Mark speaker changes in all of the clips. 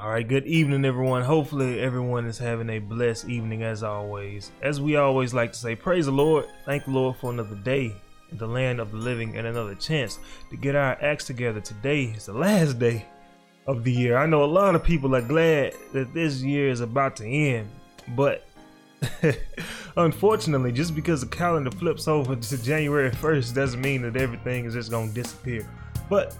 Speaker 1: All right, good evening, everyone. Hopefully, everyone is having a blessed evening as always. As we always like to say, praise the Lord. Thank the Lord for another day in the land of the living and another chance to get our acts together. Today is the last day of the year. I know a lot of people are glad that this year is about to end, but unfortunately, just because the calendar flips over to January 1st doesn't mean that everything is just going to disappear. But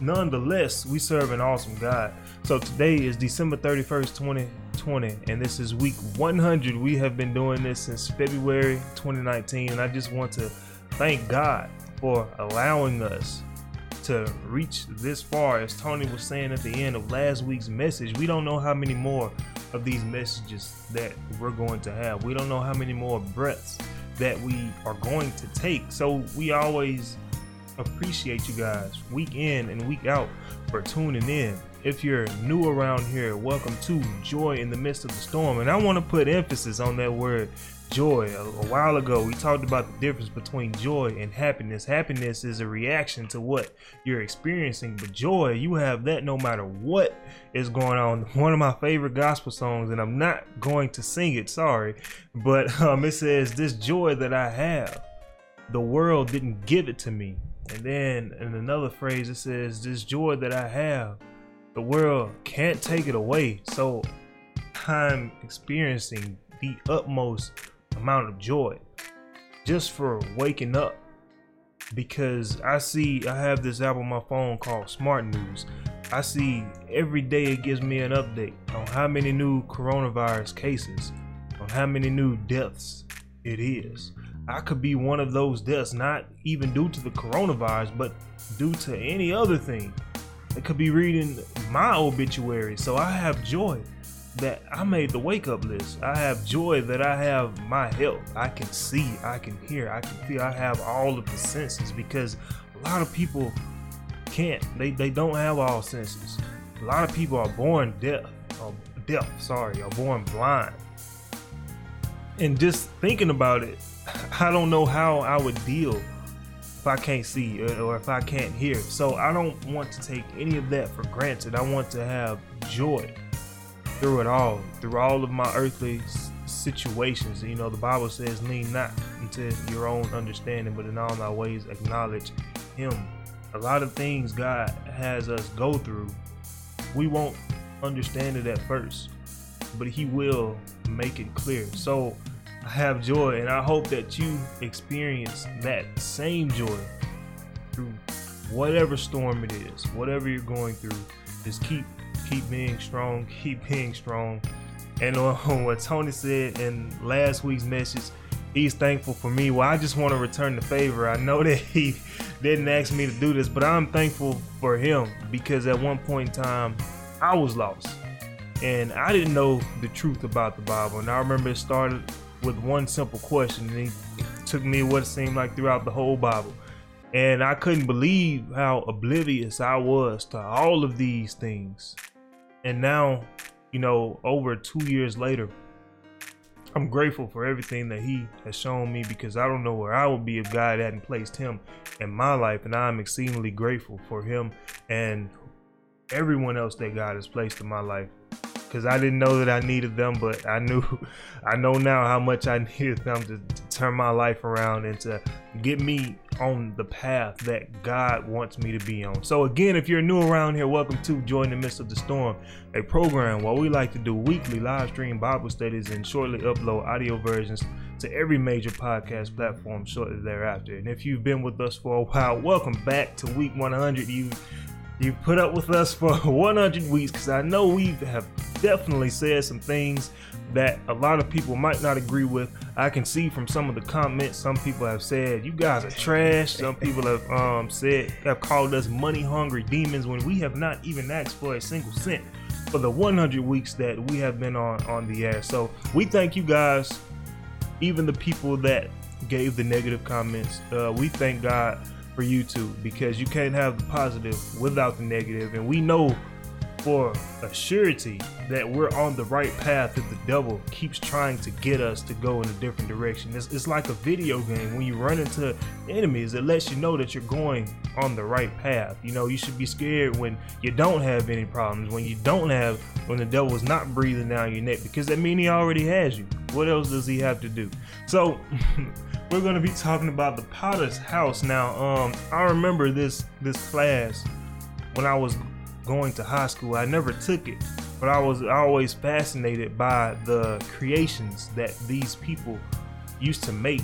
Speaker 1: nonetheless, we serve an awesome God so today is December 31st, 2020, and this is week 100. We have been doing this since February 2019, and I just want to thank God for allowing us to reach this far. As Tony was saying at the end of last week's message, we don't know how many more of these messages that we're going to have. We don't know how many more breaths that we are going to take. So we always appreciate you guys week in and week out for tuning in. If you're new around here, welcome to Joy in the Midst of the Storm. And I want to put emphasis on that word joy. A, a, while ago, we talked about the difference between joy and happiness. Happiness is a reaction to what you're experiencing, but joy, you have that no matter what is going on. One of my favorite gospel songs, and I'm not going to sing it, sorry, but um, it says, This joy that I have, the world didn't give it to me. And then in another phrase, it says, This joy that I have, the world can't take it away. So I'm experiencing the utmost amount of joy just for waking up because I see I have this app on my phone called Smart News. I see every day it gives me an update on how many new coronavirus cases, on how many new deaths it is. I could be one of those deaths, not even due to the coronavirus, but due to any other thing. Could be reading my obituary. So I have joy that I made the wake up list. I have joy that I have my health. I can see, I can hear, I can feel. I have all of the senses because a lot of people can't. They, they don't have all senses. A lot of people are born deaf, or deaf, sorry, are born blind. And just thinking about it, I don't know how I would deal if I can't see uh, or if I can't hear. So I don't want to take any of that for granted. I want to have joy through it all, through all of my earthly situations. You know, the Bible says, lean not into your own understanding, but in all thy ways acknowledge Him. A lot of things God has us go through, we won't understand it at first, but He will make it clear. So, I have joy, and I hope that you experience that same joy through whatever storm it is, whatever you're going through. Just keep keep being strong, keep being strong. And on what Tony said in last week's message, he's thankful for me. Well, I just want to return the favor. I know that he didn't ask me to do this, but I'm thankful for him because at one point in time, I was lost. And I didn't know the truth about the Bible. And I remember it started with one simple question. And he took me what it seemed like throughout the whole Bible. And I couldn't believe how oblivious I was to all of these things. And now, you know, over two years later, I'm grateful for everything that he has shown me because I don't know where I would be if God hadn't placed him in my life. And I'm exceedingly grateful for him and everyone else that God has placed in my life because I didn't know that I needed them, but I knew, I know now how much I needed them to, to, turn my life around and to get me on the path that God wants me to be on. So again, if you're new around here, welcome to Joy in the Midst of the Storm, a program where we like to do weekly live stream Bible studies and shortly upload audio versions to every major podcast platform shortly thereafter. And if you've been with us for a while, welcome back to week 100. You you put up with us for 100 weeks because I know we have definitely said some things that a lot of people might not agree with. I can see from some of the comments, some people have said, You guys are trash. Some people have um, said, have called us money hungry demons when we have not even asked for a single cent for the 100 weeks that we have been on, on the air. So we thank you guys, even the people that gave the negative comments. Uh, we thank God for YouTube because you can't have the positive without the negative. And we know for a surety that we're on the right path if the devil keeps trying to get us to go in a different direction. It's, it's like a video game. When you run into enemies, it lets you know that you're going on the right path. You know, you should be scared when you don't have any problems, when you don't have, when the devil is not breathing down your neck, because that means he already has you. What else does he have to do? So, we're going to be talking about the potter's house now um i remember this this class when i was going to high school. I never took it but i was always fascinated by the creations that these people used to make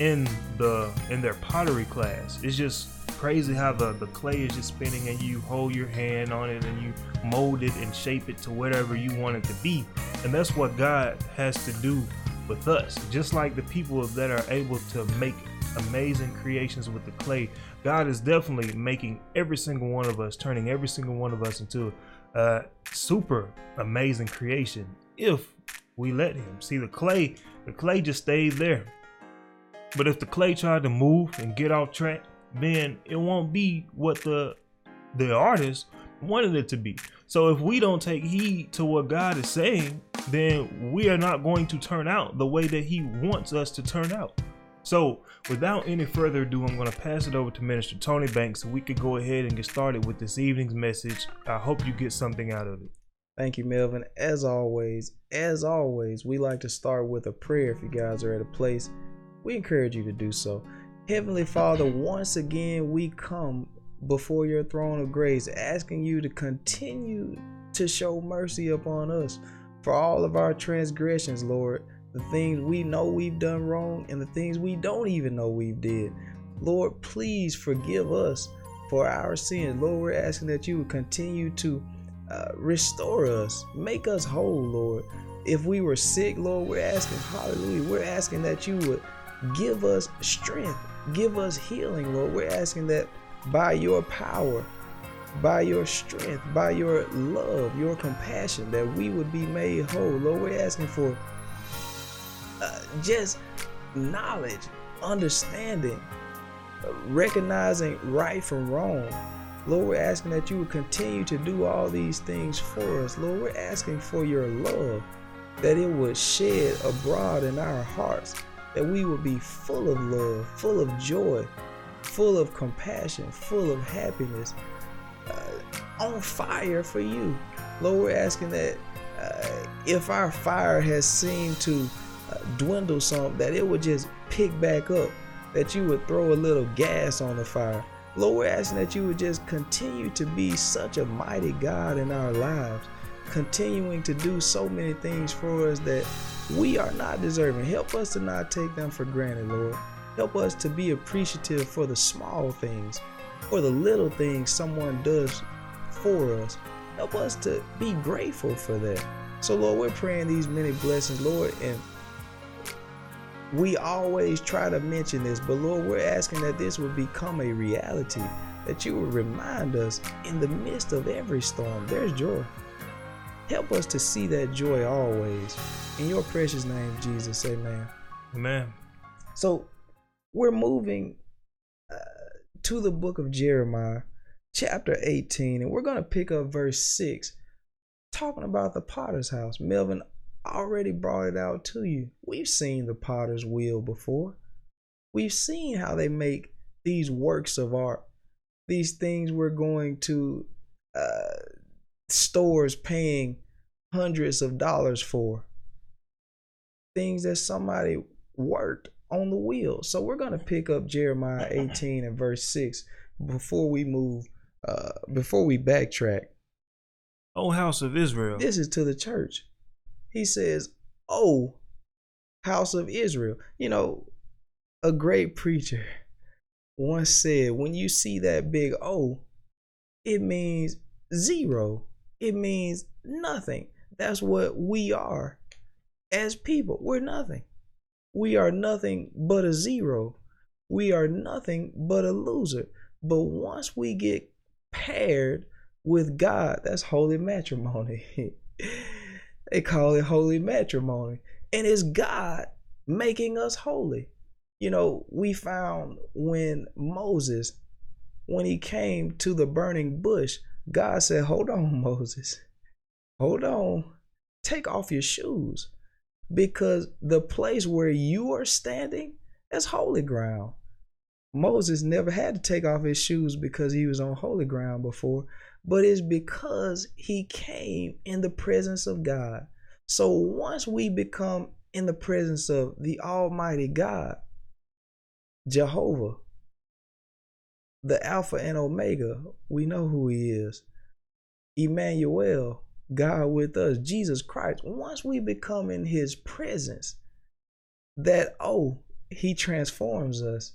Speaker 1: in the in their pottery class. It's just crazy how the the clay is just spinning and you hold your hand on it and you mold it and shape it to whatever you want it to be. And that's what god has to do with us. Just like the people that are able to make amazing creations with the clay, God is definitely making every single one of us, turning every single one of us into a super amazing creation if we let Him. See, the clay, the clay just stayed there. But if the clay tried to move and get off track, then it won't be what the the artist wanted it to be. So if we don't take heed to what God is saying, then we are not going to turn out the way that He wants us to turn out. So, without any further ado, I'm going to pass it over to Minister Tony Banks so we could go ahead and get started with this evening's message. I hope you get something out of it.
Speaker 2: Thank you, Melvin. As always, as always, we like to start with a prayer if you guys are at a place. We encourage you to do so. Heavenly Father, once again, we come before your throne of grace, asking you to continue to show mercy upon us for all of our transgressions, Lord, the things we know we've done wrong and the things we don't even know we've did. Lord, please forgive us for our sins. Lord, we're asking that you would continue to uh, restore us, make us whole, Lord. If we were sick, Lord, we're asking, hallelujah, we're asking that you would give us strength, give us healing, Lord. We're asking that by your power, by your strength, by your love, your compassion, that we would be made whole. Lord, we're asking for uh, just knowledge, understanding, recognizing right from wrong. Lord, we're asking that you would continue to do all these things for us. Lord, we're asking for your love, that it would shed abroad in our hearts, that we would be full of love, full of joy, full of compassion, full of happiness, uh, on fire for you. Lord, we're asking that uh, if our fire has seemed to dwindle some, that it would just pick back up, that you would throw a little gas on the fire. Lord, we're asking that you would just continue to be such a mighty God in our lives, continuing to do so many things for us that we are not deserving. Help us to not take them for granted, Lord. Help us to be appreciative for the small things, for the little things someone does for us. Help us to be grateful for that. So, Lord, we're praying these many blessings, Lord, and we always try to mention this, but Lord, we're asking that this would become a reality, that you would remind us in the midst of every storm, there's joy. Help us to see that joy always. In your precious name, Jesus, amen.
Speaker 1: Amen.
Speaker 2: So, we're moving uh, to the book of Jeremiah, chapter 18, and we're going to pick up verse 6, talking about the potter's house. Melvin already brought it out to you. We've seen the potter's wheel before, we've seen how they make these works of art, these things we're going to uh, stores paying hundreds of dollars for, things that somebody worked on the wheel. So we're going to pick up Jeremiah 18 and verse 6 before we move, uh, before we backtrack.
Speaker 1: Oh, house of Israel.
Speaker 2: This is to the church. He says, Oh, house of Israel. You know, a great preacher once said, When you see that big O, it means zero, it means nothing. That's what we are as people. We're nothing. We are nothing but a zero. We are nothing but a loser. But once we get paired with God, that's holy matrimony. they call it holy matrimony. And it's God making us holy. You know, we found when Moses, when he came to the burning bush, God said, Hold on, Moses. Hold on. Take off your shoes. Because the place where you are standing is holy ground. Moses never had to take off his shoes because he was on holy ground before, but it's because he came in the presence of God. So once we become in the presence of the Almighty God, Jehovah, the Alpha and Omega, we know who He is. Emmanuel, God with us, Jesus Christ. Once we become in His presence, that, oh, He transforms us.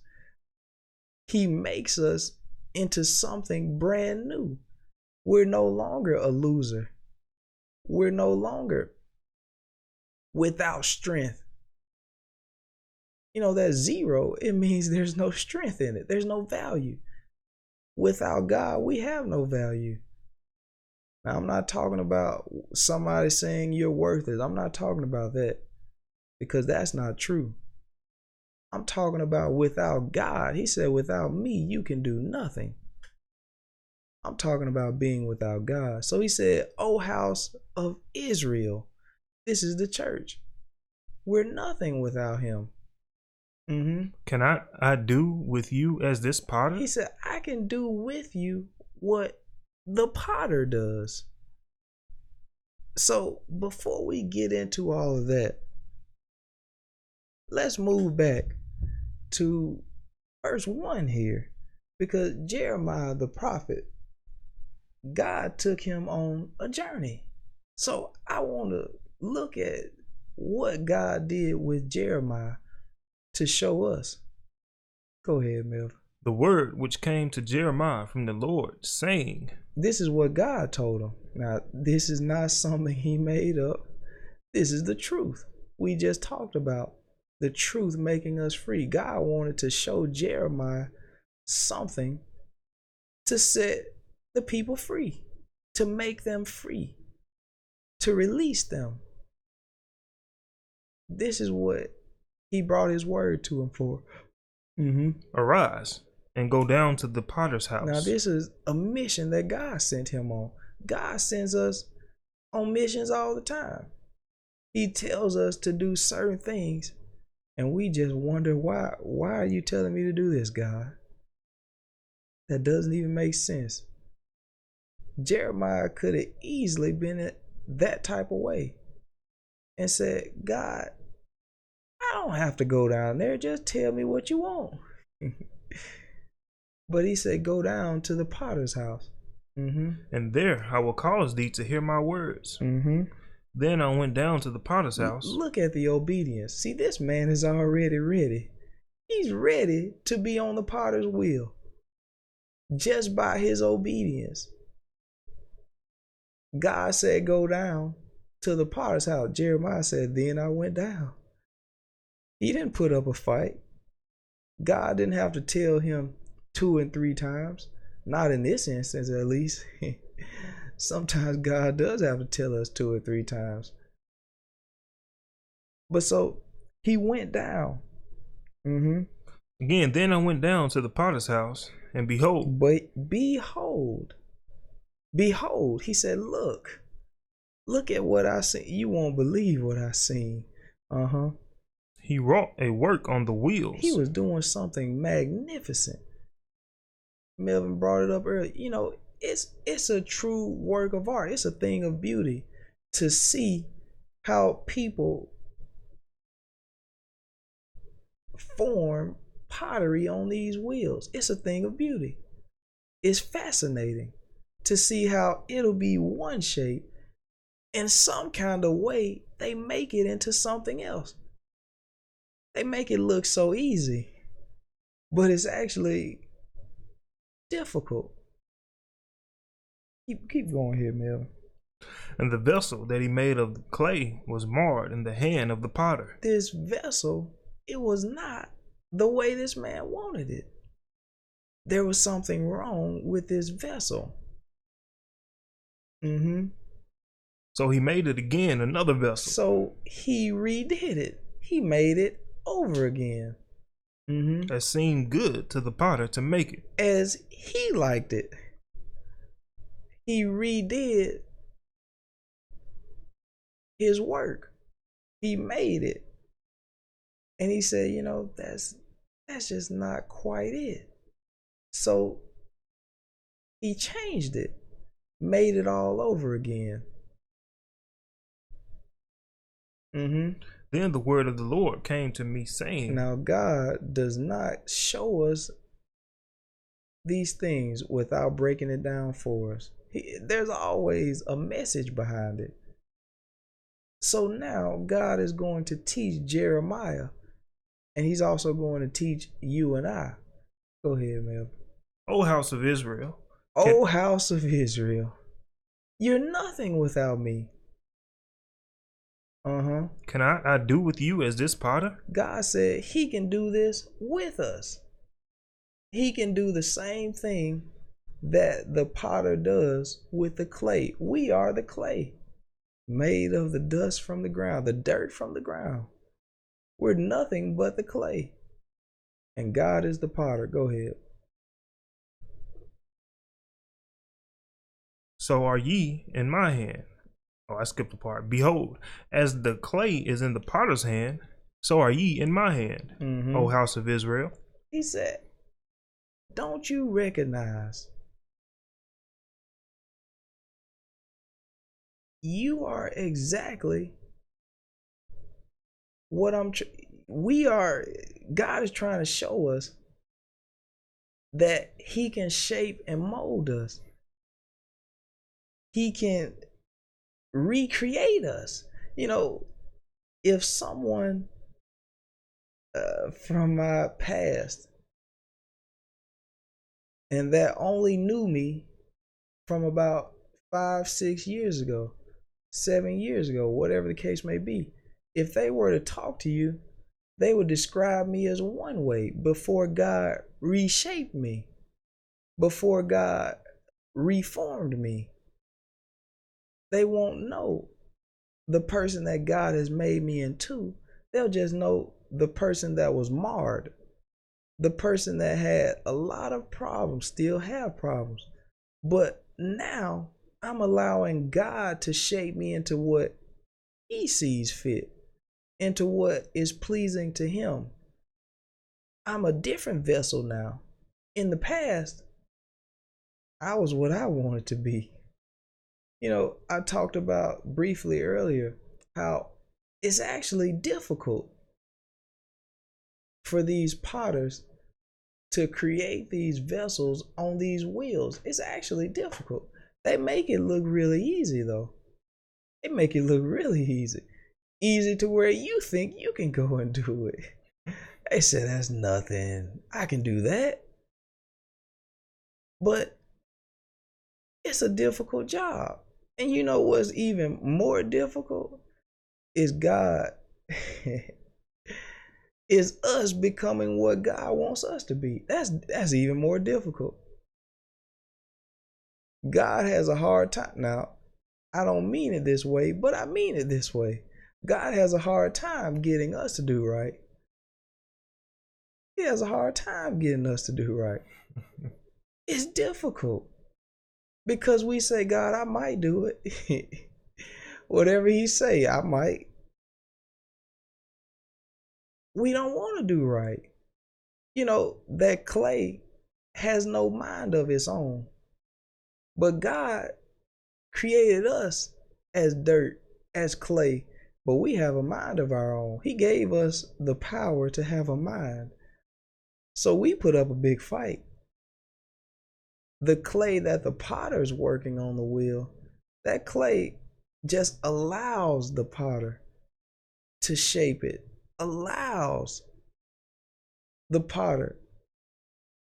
Speaker 2: He makes us into something brand new. We're no longer a loser. We're no longer without strength. You know, that zero, it means there's no strength in it, there's no value. Without God, we have no value. Now, I'm not talking about somebody saying you're worthless. I'm not talking about that because that's not true. I'm talking about without God. He said, without me, you can do nothing. I'm talking about being without God. So he said, O house of Israel, this is the church. We're nothing without him.
Speaker 1: Mm-hmm. Can I I do with you as this potter?
Speaker 2: He said, I can do with you what the potter does. So before we get into all of that, let's move back to verse 1 here. Because Jeremiah the prophet, God took him on a journey. So I want to look at what God did with Jeremiah to show us. Go ahead, Melvin.
Speaker 1: The word which came to Jeremiah from the Lord, saying,
Speaker 2: This is what God told him. Now, this is not something he made up. This is the truth. We just talked about the truth making us free. God wanted to show Jeremiah something to set the people free, to make them free, to release them. This is what he brought his word to him for.
Speaker 1: Mm-hmm. Arise and go down to the potter's house.
Speaker 2: Now, this is a mission that God sent him on. God sends us on missions all the time. He tells us to do certain things, and we just wonder why. Why are you telling me to do this, God? That doesn't even make sense. Jeremiah could have easily been in that type of way and said, God, I don't have to go down there. Just tell me what you want. but he said, Go down to the potter's house.
Speaker 1: Mm-hmm. And there I will cause thee to hear my words. Mm-hmm. Then I went down to the potter's house.
Speaker 2: Look at the obedience. See, this man is already ready. He's ready to be on the potter's wheel just by his obedience. God said, Go down to the potter's house. Jeremiah said, Then I went down. He didn't put up a fight. God didn't have to tell him two and three times. Not in this instance, at least. Sometimes God does have to tell us two or three times. But so he went down.
Speaker 1: Mm-hmm. Again, then I went down to the potter's house, and behold.
Speaker 2: But behold, behold, he said, Look, look at what I see. You won't believe what I seen. Uh huh.
Speaker 1: He wrought a work on the wheels.
Speaker 2: He was doing something magnificent. Melvin brought it up earlier. You know, it's it's a true work of art. It's a thing of beauty to see how people form pottery on these wheels. It's a thing of beauty. It's fascinating to see how it'll be one shape in some kind of way they make it into something else they make it look so easy, but it's actually difficult. Keep keep going here, Mel.
Speaker 1: And the vessel that he made of clay was marred in the hand of the potter.
Speaker 2: This vessel, it was not the way this man wanted it. There was something wrong with this vessel.
Speaker 1: Mm-hmm. So he made it again, another vessel.
Speaker 2: So he redid it. He made it over again.
Speaker 1: Mm-hmm. That seemed good to the potter to make it
Speaker 2: as he liked it. he redid his work. He made it. And he said, you know, that's that's just not quite it. So he changed it, made it all over again. Mm-hmm.
Speaker 1: Then the word of the Lord came to me saying,
Speaker 2: Now God does not show us these things without breaking it down for us. He, there's always a message behind it. So now God is going to teach Jeremiah, and He's also going to teach you and I. Go ahead, Mel.
Speaker 1: O house of Israel,
Speaker 2: O house of Israel, you're nothing without me. Uh huh.
Speaker 1: can I, I do with you as this potter?
Speaker 2: God said He can do this with us. He can do the same thing that the potter does with the clay. We are the clay, made of the dust from the ground, the dirt from the ground. We're nothing but the clay. And God is the potter. Go ahead.
Speaker 1: So are ye in my hand. Oh, I skipped a part. Behold, as the clay is in the potter's hand, so are ye in my hand,
Speaker 2: Mhm.
Speaker 1: O house of Israel.
Speaker 2: He said, Don't you recognize you are exactly what I'm tr- we are God is trying to show us that he can shape and mold us. He can recreate us. You know, if someone uh, from my past and that only knew me from about five, six years ago, seven years ago, whatever the case may be, if they were to talk to you, they would describe me as one way before God reshaped me, before God reformed me. They won't know the person that God has made me into. They'll just know the person that was marred, the person that had a lot of problems, still have problems. But now I'm allowing God to shape me into what He sees fit, into what is pleasing to Him. I'm a different vessel now. In the past, I was what I wanted to be. You know, I talked about briefly earlier how it's actually difficult for these potters to create these vessels on these wheels. It's actually difficult. They make it look really easy though. They make it look really easy. Easy to where you think you can go and do it. They said that's nothing. I can do that. But it's a difficult job. And you know what's even more difficult? Is God is us becoming what God wants us to be. That's that's even more difficult. God has a hard time now. I don't mean it this way, but I mean it this way. God has a hard time getting us to do right. He has a hard time getting us to do right. it's difficult because we say, God, I might do it. Whatever He say, I might. We don't want to do right. You know that clay has no mind of its own, but God created us as dirt, as clay, but we have a mind of our own. He gave us the power to have a mind. So we put up a big fight. The clay that the potter's working on the wheel, that clay just allows the potter to shape it, allows the potter.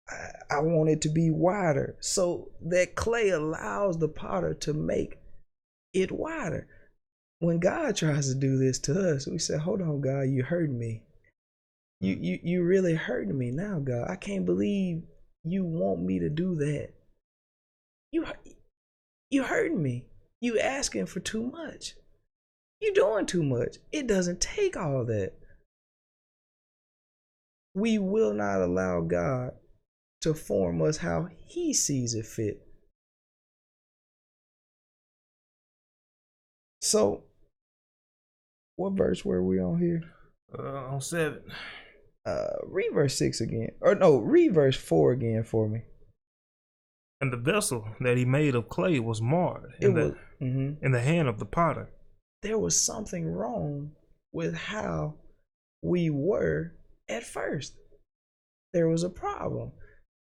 Speaker 2: I, I want it to be wider. So that clay allows the potter to make it wider. When God tries to do this to us, we say, Hold on, God, you hurt me. You you you really hurting me now, God. I can't believe you want me to do that. You you hurting me. You asking for too much. You doing too much. It doesn't take all that. We will not allow God to form us how he sees it fit. So, what verse were we on here?
Speaker 1: Uh, on seven.
Speaker 2: Uh, reverse six again, or no, reverse four again for me.
Speaker 1: And the vessel that he made of clay was marred in,
Speaker 2: It
Speaker 1: the,
Speaker 2: was. mhm.
Speaker 1: in the hand of the potter.
Speaker 2: There was something wrong with how we were at first. There was a problem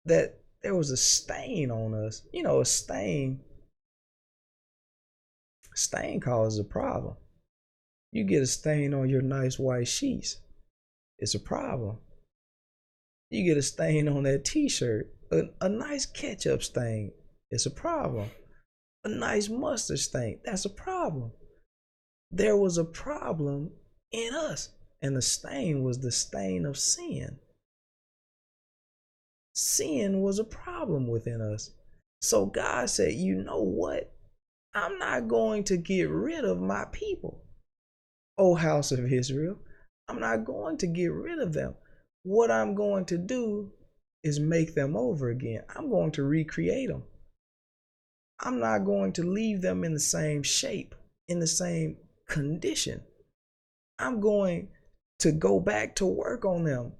Speaker 2: that there was a stain on us. You know, a stain. Stain causes a problem. You get a stain on your nice white sheets, it's a problem. You get a stain on that t-shirt, a, a nice ketchup stain, it's a problem. A nice mustard stain, that's a problem. There was a problem in us, and the stain was the stain of sin. Sin was a problem within us. So God said, You know what? I'm not going to get rid of my people, O house of Israel. I'm not going to get rid of them. What I'm going to do is make them over again. I'm going to recreate them. I'm not going to leave them in the same shape, in the same condition. I'm going to go back to work on them.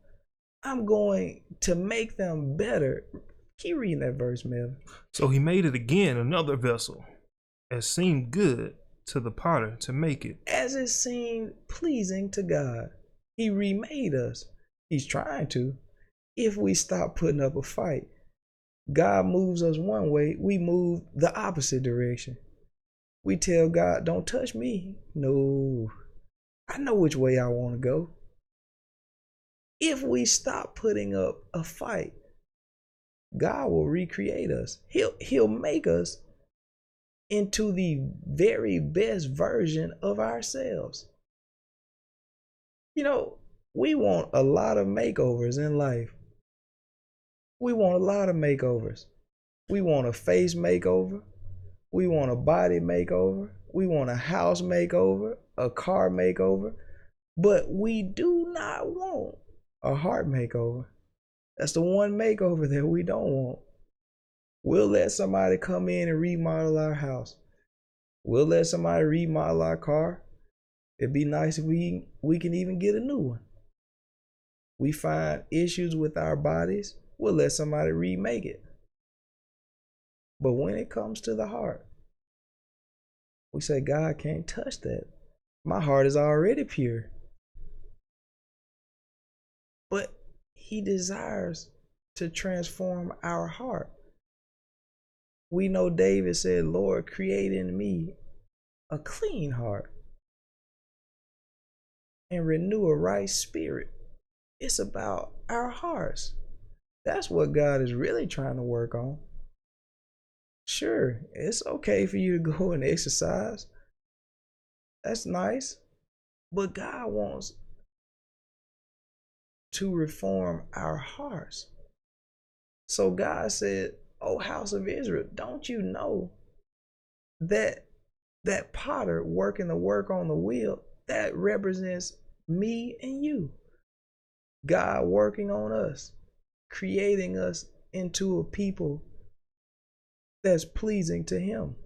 Speaker 2: I'm going to make them better. Keep reading that verse, Melvin.
Speaker 1: So he made it again another vessel, as seemed good to the potter to make it.
Speaker 2: As it seemed pleasing to God, He remade us. He's trying to. If we stop putting up a fight, God moves us one way, we move the opposite direction. We tell God, don't touch me. No, I know which way I want to go. If we stop putting up a fight, God will recreate us. He'll he'll make us into the very best version of ourselves. You know, we want a lot of makeovers in life. We want a lot of makeovers. We want a face makeover. We want a body makeover. We want a house makeover, a car makeover. But we do not want a heart makeover. That's the one makeover that we don't want. We'll let somebody come in and remodel our house. We'll let somebody remodel our car. It'd be nice if we we can even get a new one. We find issues with our bodies, we'll let somebody remake it. But when it comes to the heart, we say, God can't touch that. My heart is already pure. But He desires to transform our heart. We know David said, Lord, create in me a clean heart and renew a right spirit. It's about our hearts. That's what God is really trying to work on. Sure, it's okay for you to go and exercise. That's nice. But God wants to reform our hearts. So God said, Oh, house of Israel, don't you know that that potter working the work on the wheel that represents me and you? God working on us, creating us into a people that's pleasing to Him,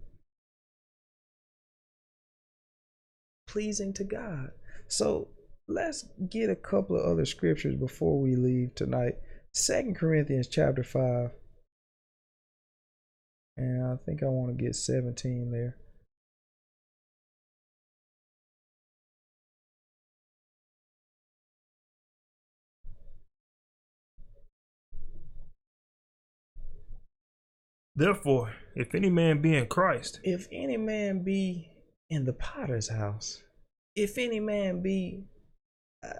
Speaker 2: pleasing to God. So let's get a couple of other scriptures before we leave tonight. Second Corinthians chapter 5. And I think I want to get 17 there.
Speaker 1: Therefore, if any man be in Christ,
Speaker 2: If any man be in the potter's house, if any man be uh,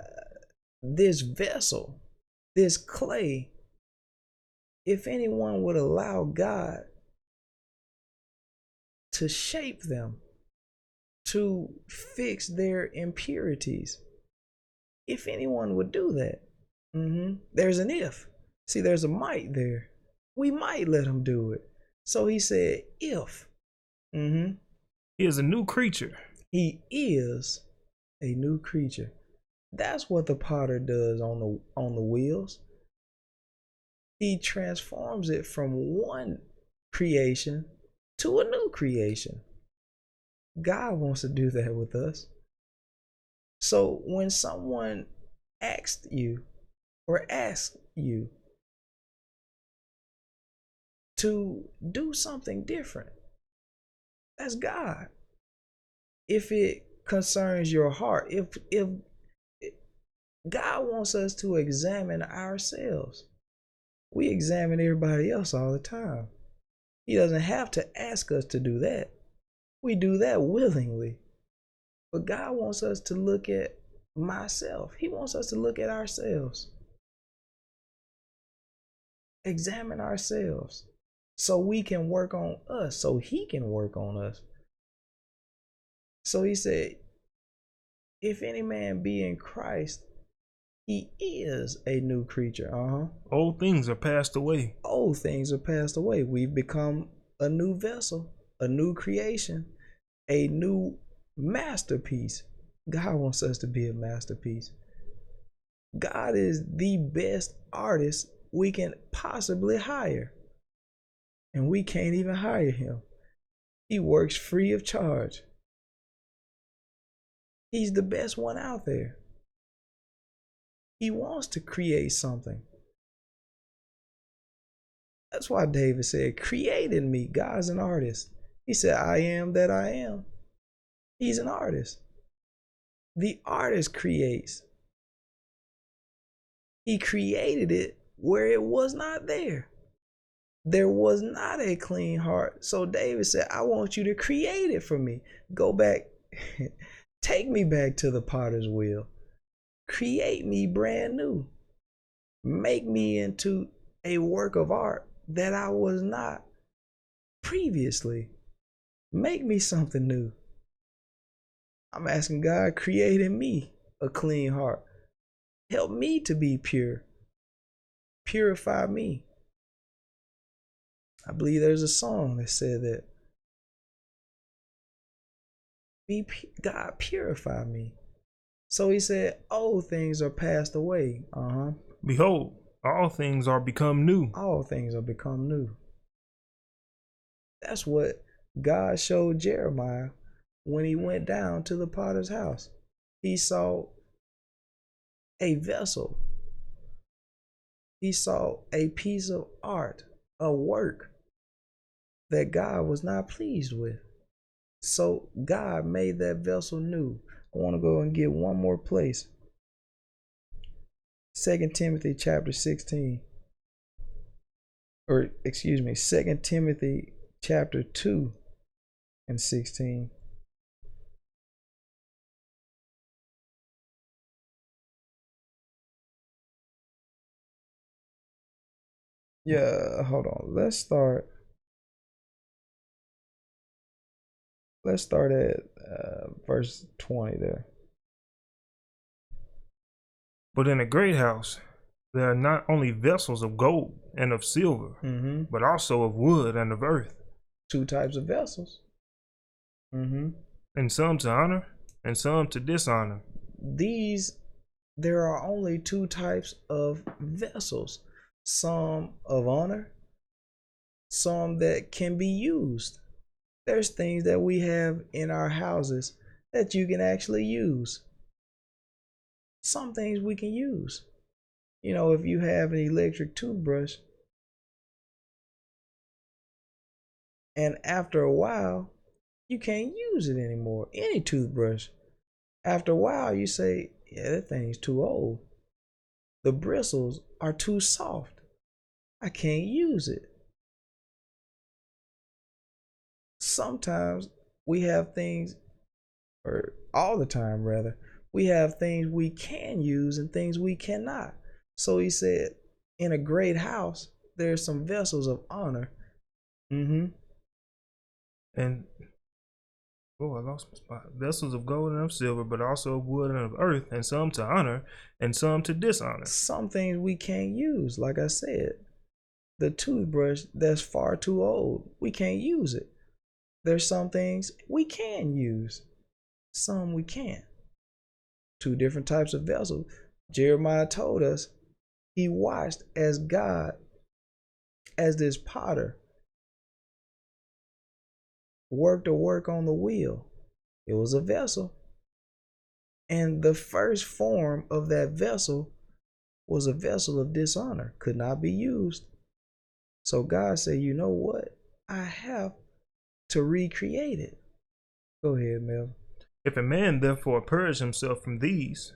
Speaker 2: this vessel, this clay, if anyone would allow God to shape them, to fix their impurities, if anyone would do that, hmm there's an if. See, there's a might there. We might let him do it. So he said, if. Mm-hmm.
Speaker 1: he is a new creature.
Speaker 2: he is a new creature. That's what the potter does on the on the wheels. He transforms it from one creation to a new creation. God wants to do that with us. So when someone asks you or asks you to do something different, that's God. If it concerns your heart, if if God wants us to examine ourselves. We examine everybody else all the time. He doesn't have to ask us to do that. We do that willingly. But God wants us to look at myself. He wants us to look at ourselves. Examine ourselves so we can work on us, so He can work on us. So He said, If any man be in Christ, he is a new creature. Uh huh.
Speaker 1: Old things are passed away.
Speaker 2: Old things are passed away. We've become a new vessel, a new creation, a new masterpiece. God wants us to be a masterpiece. God is the best artist we can possibly hire. And we can't even hire him. He works free of charge. He's the best one out there. He wants to create something. That's why David said, Create in me. God's an artist. He said, I am that I am. He's an artist. The artist creates. He created it where it was not there. There was not a clean heart. So David said, I want you to create it for me. Go back, take me back to the potter's wheel. Create me brand new. Make me into a work of art that I was not previously. Make me something new. I'm asking God, create in me a clean heart. Help me to be pure. Purify me. I believe there's a song that said that. Be God, purify me. So he said, Old things are passed away. Uh huh.
Speaker 1: Behold, all things are become new.
Speaker 2: All things are become new. That's what God showed Jeremiah when he went down to the potter's house. He saw a vessel, he saw a piece of art, a work that God was not pleased with. So God made that vessel new. I want to go and get one more place. Second Timothy chapter 16. Or excuse me, Second Timothy chapter 2 and 16. Yeah, hold on. Let's start. Let's start at uh, verse 20 there.
Speaker 1: But in a great house, there are not only vessels of gold and of silver,
Speaker 2: Mm-hmm.
Speaker 1: but also of wood and of earth,
Speaker 2: Two types of vessels. Mm-hmm.
Speaker 1: and some to honor and some to dishonor.
Speaker 2: These, there are only two types of vessels some of honor, some that can be used. There's things that we have in our houses that you can actually use. Some things we can use. You know, if you have an electric toothbrush, and after a while, you can't use it anymore. Any toothbrush. After a while, you say, Yeah, that thing's too old. The bristles are too soft. I can't use it. Sometimes we have things, or all the time rather, we have things we can use and things we cannot. So he said, in a great house, there's some vessels of honor. Mm-hmm.
Speaker 1: And oh, I lost my spot. Vessels of gold and of silver, but also of wood and of earth, and some to honor and some to dishonor.
Speaker 2: Some things we can't use, like I said. The toothbrush that's far too old, we can't use it. There's some things we can use, some we can't. Two different types of vessels. Jeremiah told us he watched as God, as this potter, worked a work on the wheel. It was a vessel. And the first form of that vessel was a vessel of dishonor, could not be used. So God said, You know what? I have to recreate it. Go ahead, Mel.
Speaker 1: If a man therefore purge himself from these,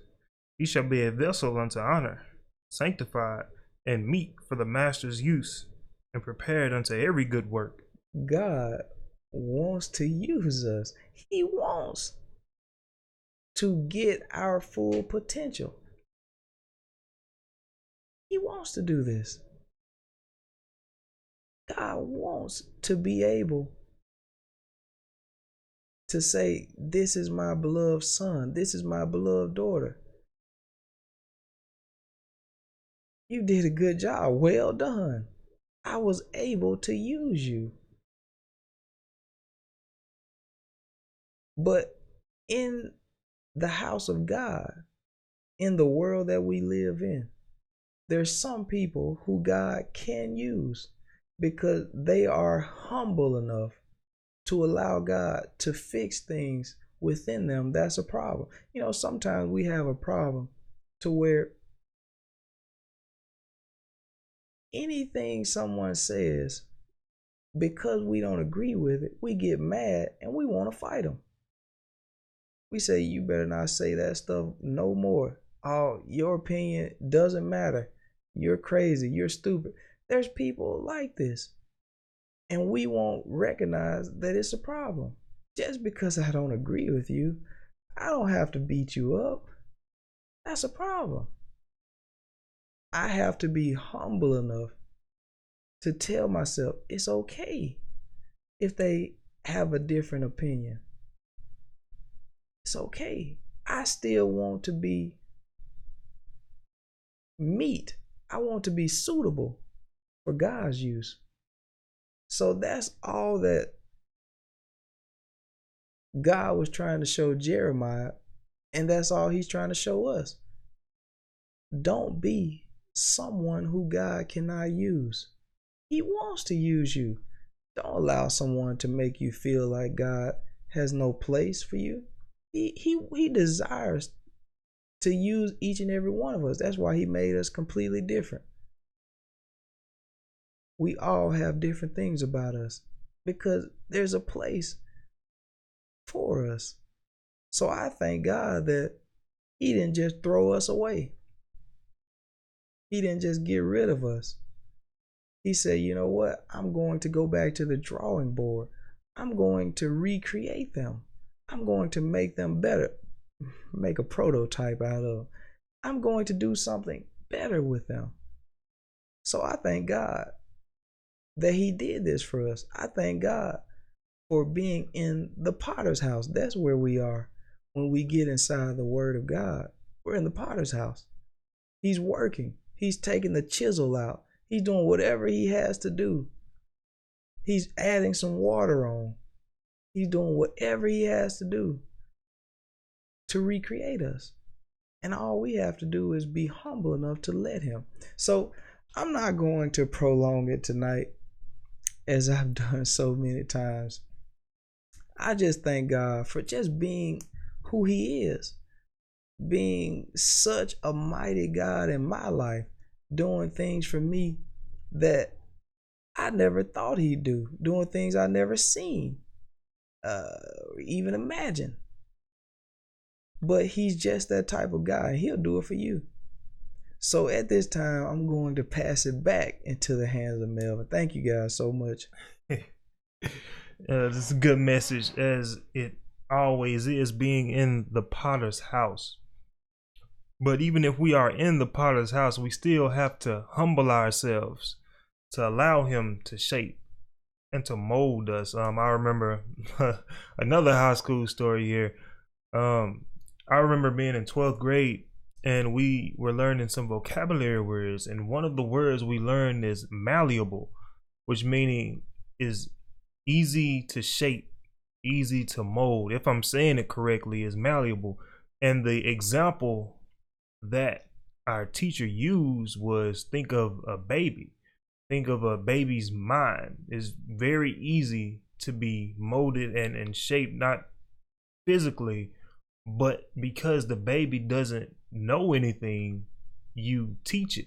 Speaker 1: he shall be a vessel unto honor, sanctified and meet for the master's use, and prepared unto every good work.
Speaker 2: God wants to use us. He wants to get our full potential. He wants to do this. God wants to be able to say, This is my beloved son, this is my beloved daughter. You did a good job. Well done. I was able to use you. But in the house of God, in the world that we live in, there's some people who God can use because they are humble enough to allow God to fix things within them. That's a problem. You know, sometimes we have a problem to where anything someone says, because we don't agree with it, we get mad and we want to fight them. We say, You better not say that stuff no more. Oh, your opinion doesn't matter. You're crazy. You're stupid. There's people like this. And we won't recognize that it's a problem. Just because I don't agree with you, I don't have to beat you up. That's a problem. I have to be humble enough to tell myself it's okay if they have a different opinion. It's okay. I still want to be meet. I want to be suitable for God's use. So that's all that God was trying to show Jeremiah, and that's all he's trying to show us. Don't be someone who God cannot use. He wants to use you. Don't allow someone to make you feel like God has no place for you. He he he desires to use each and every one of us. That's why he made us completely different. We all have different things about us because there's a place for us. So I thank God that he didn't just throw us away. He didn't just get rid of us. He said, you know what? I'm going to go back to the drawing board. I'm going to recreate them. I'm going to make them better, make a prototype out of. them. I'm going to do something better with them. So I thank God that He did this for us. I thank God for being in the potter's house. That's where we are when we get inside the Word of God. We're in the potter's house. He's working. He's taking the chisel out. He's doing whatever he has to do. He's adding some water on. He's doing whatever he has to do to recreate us. And all we have to do is be humble enough to let him. So I'm not going to prolong it tonight as I've done so many times. I just thank God for just being who he is, being such a mighty God in my life doing things for me that I never thought he'd do, doing things I never seen, uh, even imagine. But he's just that type of guy. He'll do it for you. So at this time, I'm going to pass it back into the hands of Melvin. Thank you guys so much.
Speaker 1: uh, this is a good message, as it always is being in the potter's house. But even if we are in the potter's house, we still have to humble ourselves to allow him to shape and to mold us. Um, I remember another high school story here. Um, I remember being in 12th grade and we were learning some vocabulary words, and one of the words we learned is malleable, which meaning is easy to shape, easy to mold. If I'm saying it correctly, is malleable. And the example that our teacher used was think of a baby. Think of a baby's mind. is very easy to be molded and, and shaped, not physically, but because the baby doesn't know anything, you teach it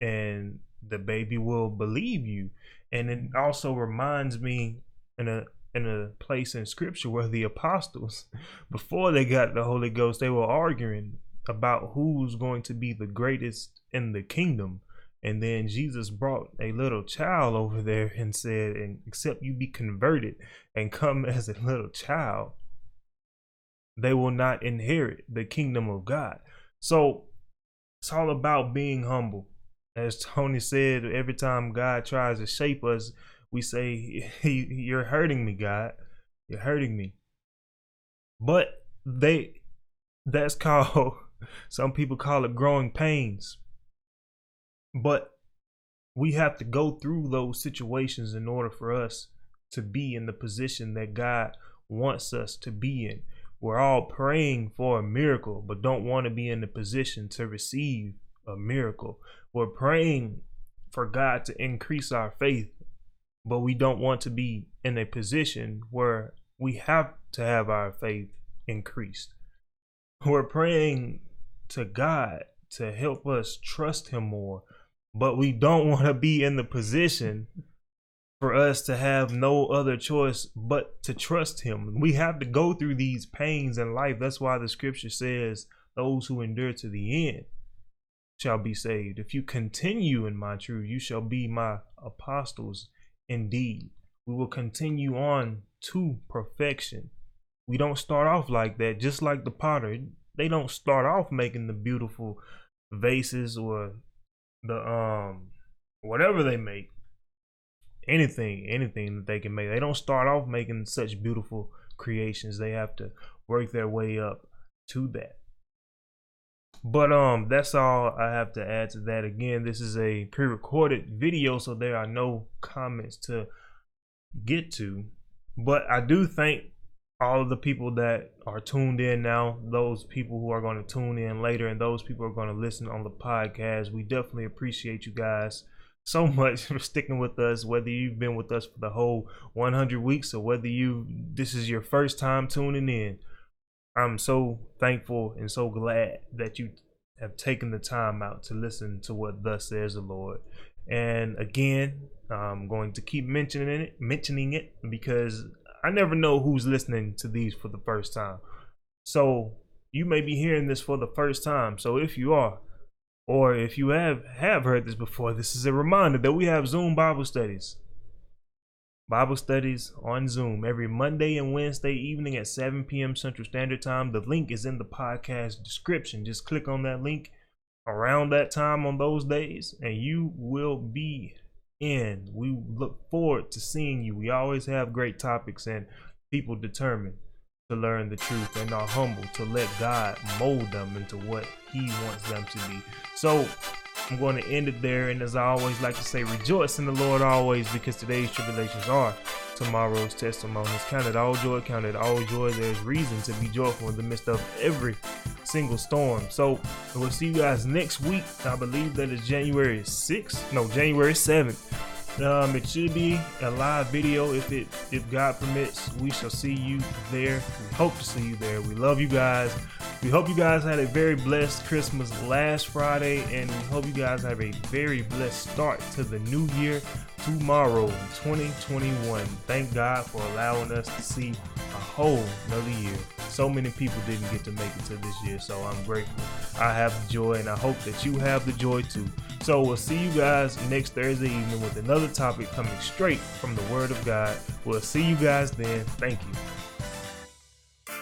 Speaker 1: and the baby will believe you. And it also reminds me in a in a place in scripture where the apostles, before they got the Holy Ghost, they were arguing about who's going to be the greatest in the kingdom. And then Jesus brought a little child over there and said, and except you be converted and come as a little child, they will not inherit the kingdom of God. So it's all about being humble. As Tony said, every time God tries to shape us, we say, You're hurting me, God. You're hurting me. But they that's called some people call it growing pains. But we have to go through those situations in order for us to be in the position that God wants us to be in. We're all praying for a miracle, but don't want to be in the position to receive a miracle. We're praying for God to increase our faith, but we don't want to be in a position where we have to have our faith increased. We're praying to God to help us trust Him more, but we don't want to be in the position for us to have no other choice but to trust him. We have to go through these pains in life. That's why the scripture says, Those who endure to the end shall be saved. If you continue in my truth, you shall be my apostles indeed. We will continue on to perfection. We don't start off like that, just like the potter. They don't start off making the beautiful vases or the um whatever they make anything, anything that they can make. They don't start off making such beautiful creations. They have to work their way up to that. But um that's all I have to add to that. Again, this is a pre-recorded video, so there are no comments to get to. But I do thank all of the people that are tuned in now, those people who are going to tune in later, and those people are going to listen on the podcast. We definitely appreciate you guys so much for sticking with us whether you've been with us for the whole 100 weeks or whether you this is your first time tuning in. I'm so thankful and so glad that you have taken the time out to listen to what thus says the lord. And again i'm going to keep mentioning it mentioning it because i never know who's listening to these for the first time. So you may be hearing this for the first time. So if you are or if you have have heard this before, this is a reminder that we have Zoom Bible studies. Bible studies on Zoom every Monday and Wednesday evening at 7 p.m. Central Standard Time. The link is in the podcast description. Just click on that link around that time on those days, and you will be in. We look forward to seeing you. We always have great topics, and people determine to learn the truth and are humble to let God mold them into what He wants them to be. So I'm going to end it there. And as I always like to say, rejoice in the Lord always because today's tribulations are tomorrow's testimonies. Count it all joy, count it all joy. There's reason to be joyful in the midst of every single storm. So we'll see you guys next week. I believe that is January 6th, no, January 7th. Um, it should be a live video if it if God permits. We shall see you there. We hope to see you there. We love you guys. We hope you guys had a very blessed Christmas last Friday, and we hope you guys have a very blessed start to the new year tomorrow, 2021. Thank God for allowing us to see a whole another year. So many people didn't get to make it to this year, so I'm grateful. I have the joy, and I hope that you have the joy too. So we'll see you guys next Thursday evening with another topic coming straight from the Word of God. We'll see you guys then. Thank you.